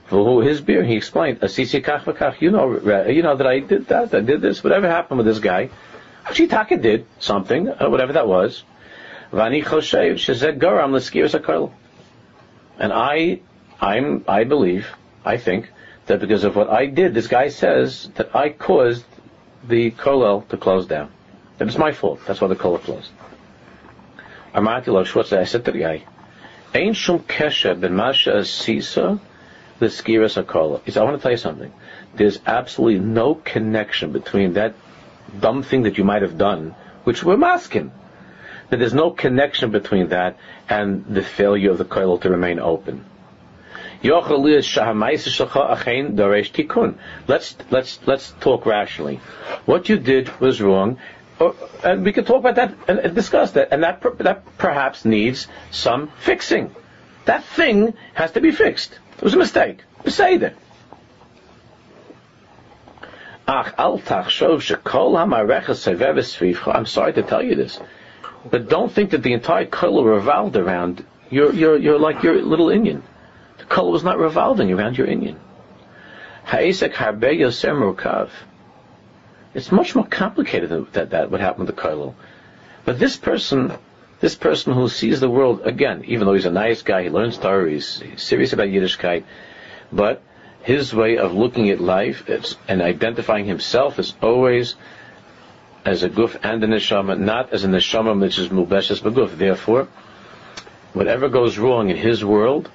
For his beer, he explained, Asisi kach v'kach, you know, uh, you know that I did that, I did this, whatever happened with this guy. Chitaka did something, uh, whatever that was. Vani choshev shezed garam hakol. And I, I'm, I believe, I think, that because of what I did, this guy says that I caused the kollel to close down. That it's my fault. That's why the kollel closed. Amati lo I said to the guy, Ain shum kesha ben masha sisa the skiras. He said, I want to tell you something. There's absolutely no connection between that dumb thing that you might have done, which we're masking. That there's no connection between that and the failure of the kollel to remain open. Let's let's let's talk rationally. What you did was wrong, uh, and we could talk about that and, and discuss that, and that that perhaps needs some fixing. That thing has to be fixed. It was a mistake. Say that. I'm sorry to tell you this, but don't think that the entire kollel revolved around your, your, your, like your little Indian. The kollel was not revolving around your Indian. It's much more complicated than that, that what happened with the kollel. But this person, this person who sees the world, again, even though he's a nice guy, he learns Torah, he's serious about Yiddishkeit, but his way of looking at life and identifying himself is always as a guf and a neshama, not as a neshama which is mubeshes beguf. Therefore, whatever goes wrong in his world,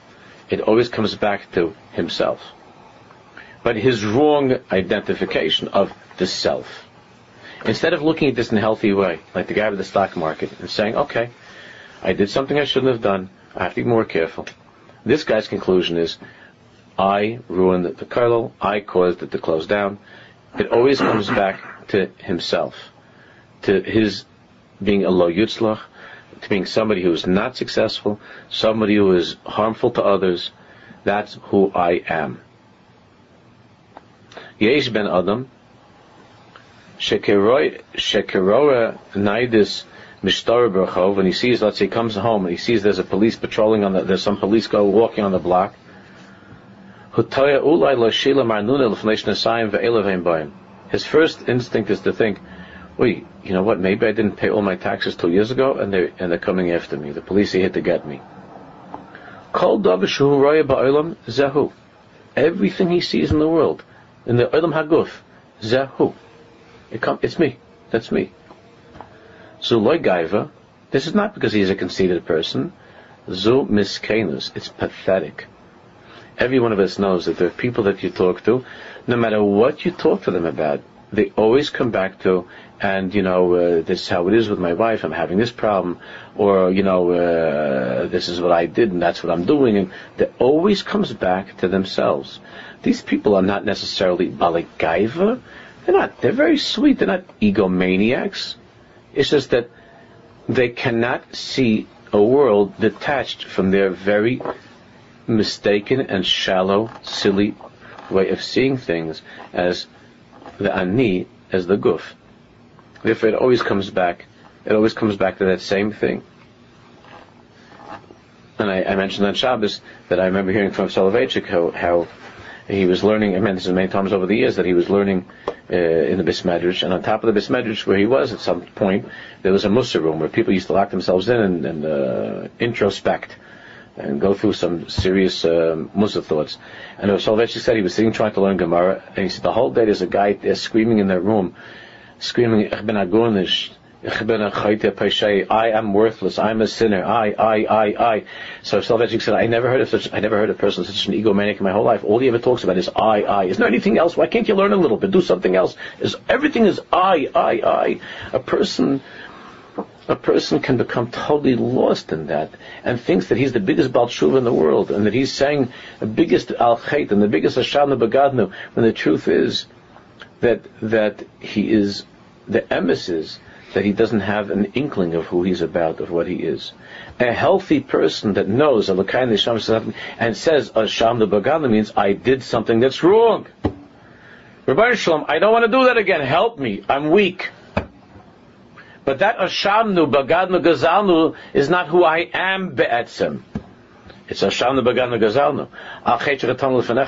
it always comes back to himself. But his wrong identification of the self. Instead of looking at this in a healthy way, like the guy with the stock market, and saying, okay, I did something I shouldn't have done, I have to be more careful. This guy's conclusion is, I ruined the kollel, I caused it to close down. It always comes back to himself, to his being a lo yutzlach, to being somebody who is not successful, somebody who is harmful to others. That's who I am. Yesh ben Adam, shekerora naidis mishtar berchov, when he sees, let's say, he comes home and he sees there's a police patrolling on the, there's some police go walking on the block, his first instinct is to think, wait, you know what, maybe I didn't pay all my taxes two years ago and they're, and they're coming after me. The police are here to get me. Everything he sees in the world, in the Olam Haguf, Zahu. It come, it's me. That's me. So loy gaiva, this is not because he's a conceited person. Zu miskenus. It's pathetic every one of us knows that there are people that you talk to, no matter what you talk to them about, they always come back to, and you know, uh, this is how it is with my wife. I'm having this problem, or you know, uh, this is what I did, and that's what I'm doing, and that always comes back to themselves. These people are not necessarily baligaiva. They're not. They're very sweet. They're not egomaniacs. It's just that they cannot see a world detached from their very mistaken and shallow, silly way of seeing things as the ani, as the guf. Therefore, it always comes back. It always comes back to that same thing. And I, I mentioned on Shabbos that I remember hearing from Soloveitchik how, how he was learning. I mean, this is many times over the years that he was learning uh, in the Bismedrish, and on top of the Bismedrish, where he was at some point, there was a Mussar room where people used to lock themselves in and, and uh, introspect and go through some serious uh, Mussar thoughts. And Soloveitchik said he was sitting trying to learn Gemara, and he said the whole day there's a guy there screaming in their room, screaming, Ich bin agonish, Ich bin I am worthless, I'm a sinner, I, I, I, I. So Soloveitchik said, I never heard of such, I never heard of a person such an egomaniac in my whole life. All he ever talks about is I, I. Is there anything else? Why can't you learn a little bit? Do something else. Is everything is I, I, I. A person a person can become totally lost in that and thinks that he's the biggest Baal in the world and that he's saying the biggest Al Chait and the biggest Ashamnu Bagadnu when the truth is that that he is the emissaries that he doesn't have an inkling of who he's about, of what he is. A healthy person that knows and says Asham the means I did something that's wrong. Ribono Shel Olam, I don't want to do that again. Help me. I'm weak. But that Ashamnu, Bagadnu, Gazalnu is not who I am be'etzem. It's Ashamnu, Bagadnu, Gazalnu.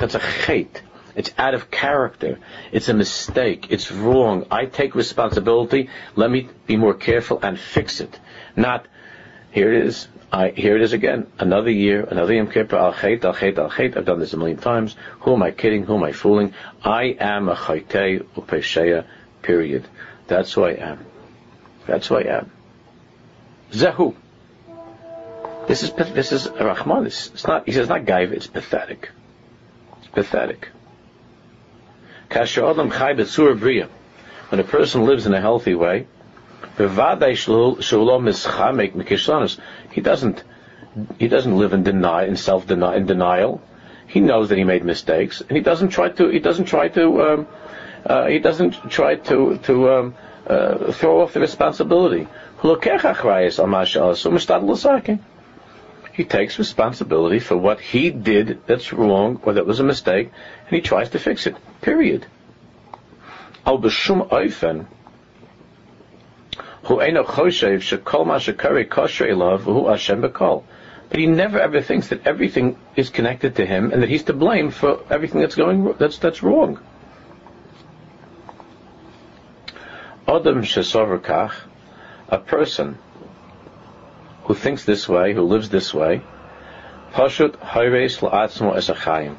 It's a chait. It's out of character. It's a mistake. It's wrong. I take responsibility. Let me be more careful and fix it. Not, here it is. I, here it is again. Another year, another Yom Kippur. Al chait, al al. I've done this a million times. Who am I kidding? Who am I fooling? I am a chaytei upesheya, period. That's who I am. That's who I am. Zehu. This is this is Rahman. It's not. He says not gaiva. It's pathetic. It's pathetic. When a person lives in a healthy way, he doesn't. He doesn't live in deny in self denial. In denial, he knows that he made mistakes, and he doesn't try to. He doesn't try to. Um, uh, he doesn't try to to um, uh, throw off the responsibility. He takes responsibility for what he did that's wrong or that was a mistake, and he tries to fix it. Period. But he never ever thinks that everything is connected to him and that he's to blame for everything that's going that's that's wrong. Adam shesover a person who thinks this way, who lives this way, pashut hayres la'atzmo esachayim.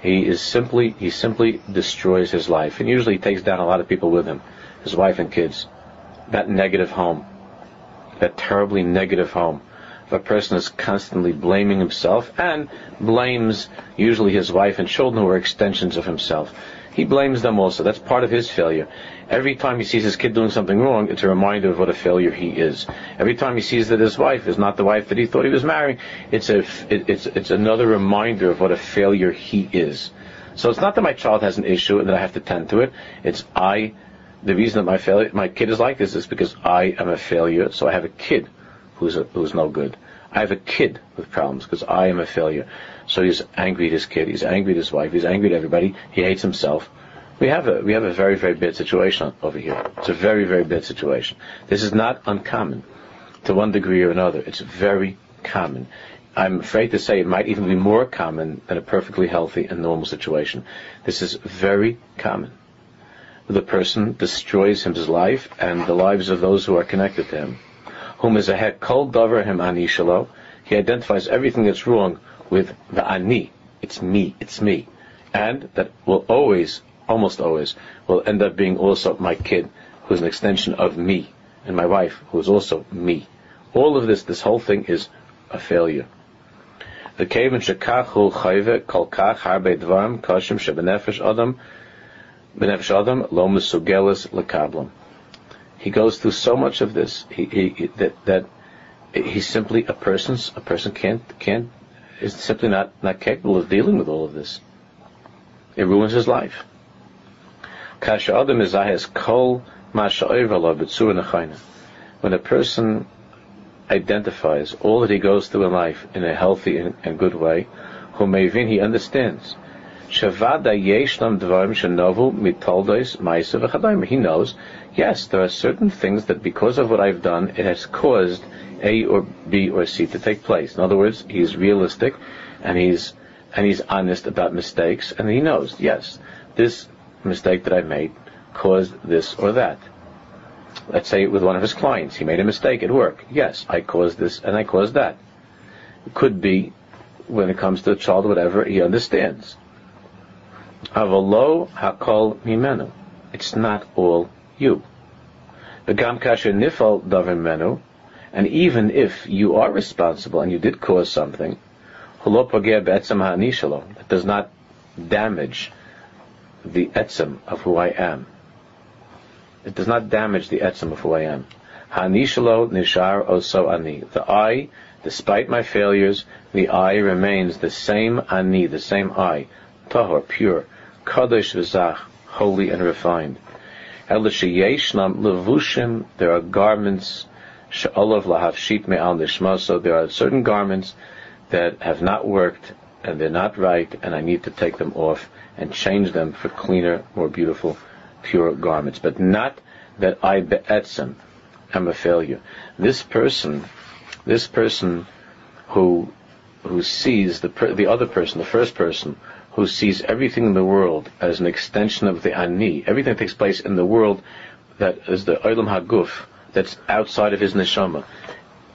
He is simply he simply destroys his life, and usually takes down a lot of people with him, his wife and kids. That negative home, that terribly negative home. If a person is constantly blaming himself and blames usually his wife and children who are extensions of himself, he blames them also. That's part of his failure. Every time he sees his kid doing something wrong, it's a reminder of what a failure he is. Every time he sees that his wife is not the wife that he thought he was marrying, it's a, it, it's, it's another reminder of what a failure he is. So it's not that my child has an issue and that I have to tend to it. It's I, the reason that my failure, my kid is like this is because I am a failure. So I have a kid who's a, who's no good. I have a kid with problems because I am a failure. So he's angry at his kid. He's angry at his wife. He's angry at everybody. He hates himself. We have a we have a very very bad situation over here. It's a very very bad situation. This is not uncommon, to one degree or another. It's very common. I'm afraid to say it might even be more common than a perfectly healthy and normal situation. This is very common. The person destroys his life and the lives of those who are connected to him. Whom is a head called dover him anishalo. He identifies everything that's wrong with the ani. It's me. It's me. And that will always almost always, will end up being also my kid, who's an extension of me, and my wife, who's also me. All of this, this whole thing is a failure. The kaven shekachu chayve kol kach harbe dvarim kashim shebenefesh adam benefesh adam lo mesugelis lekablam. He goes through so much of this he, he, that that he's simply a person's a person can't can't is simply not not capable of dealing with all of this. It ruins his life. When a person identifies all that he goes through in life in a healthy and, good way, who mevin he understands. He knows, yes, there are certain things that because of what I've done, it has caused A or B or C to take place. In other words, he's realistic and he's and he's honest about mistakes, and he knows, yes, this mistake that I made caused this or that. Let's say with one of his clients, he made a mistake at work. Yes, I caused this and I caused that. It could be when it comes to a child or whatever, he understands. Avalo hakol mimenu. It's not all you. Begam kasher nifal davim menu. And even if you are responsible and you did cause something, that does not damage the etzem of who I am. It does not damage the etzem of who I am. Hanishalo nishar oso ani. The I, despite my failures, the I remains the same ani, the same I, tahor, pure, kadosh v'zach, holy and refined. Elishayeshnam levushim, there are garments, she'olav lahavshit me'al nishmaso, there are certain garments that have not worked and they're not right, and I need to take them off and change them for cleaner, more beautiful, pure garments. But not that I be'etzem am a failure. This person, this person who who sees the per, the other person, the first person, who sees everything in the world as an extension of the ani, everything that takes place in the world that is the olam haguf, that's outside of his neshama,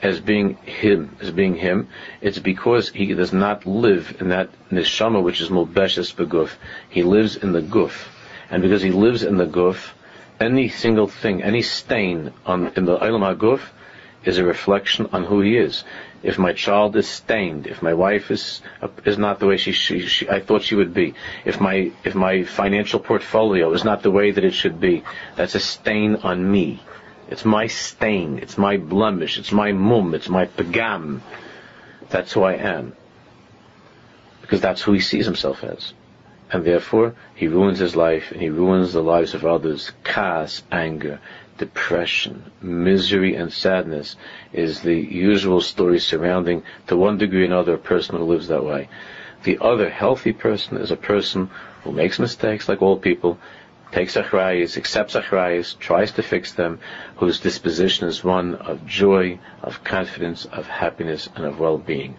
as being him, as being him, it's because he does not live in that neshama which is mulbeshes beguf. He lives in the guf. And because he lives in the guf, any single thing, any stain on in the Olam HaGuf is a reflection on who he is. If my child is stained, if my wife is is not the way she, she, she, I thought she would be, if my if my financial portfolio is not the way that it should be, that's a stain on me. It's my stain. It's my blemish. It's my mum. It's my pagam. That's who I am. Because that's who he sees himself as. And therefore, he ruins his life and he ruins the lives of others. Chaos, anger, depression, misery, and sadness is the usual story surrounding, to one degree or another, a person who lives that way. The other healthy person is a person who makes mistakes like all people, takes achrayas, accepts achrayas, tries to fix them, whose disposition is one of joy, of confidence, of happiness, and of well-being.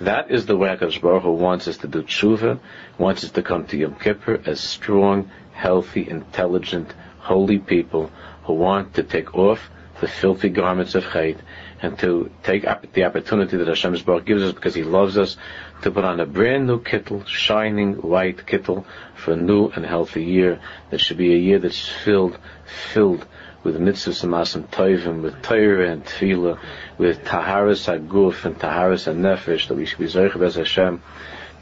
That is the way HaKadosh Baruch Hu wants us to do tshuva, wants us to come to Yom Kippur as strong, healthy, intelligent, holy people who want to take off the filthy garments of chait and to take up the opportunity that Hashem gives us because He loves us to put on a brand new kittel, shining white kittel for a new and healthy year. That should be a year that's filled, filled with mitzvahs and masim toivim, with Torah and tefillah, with taharas aguf and taharas and nefesh, that we should be zoich bez Hashem,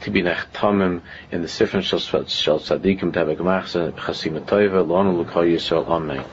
to be nechtamim in the sifrin shal tzadikim, a gemachza, chasim toiva, lonu l'kol yisrael, amen.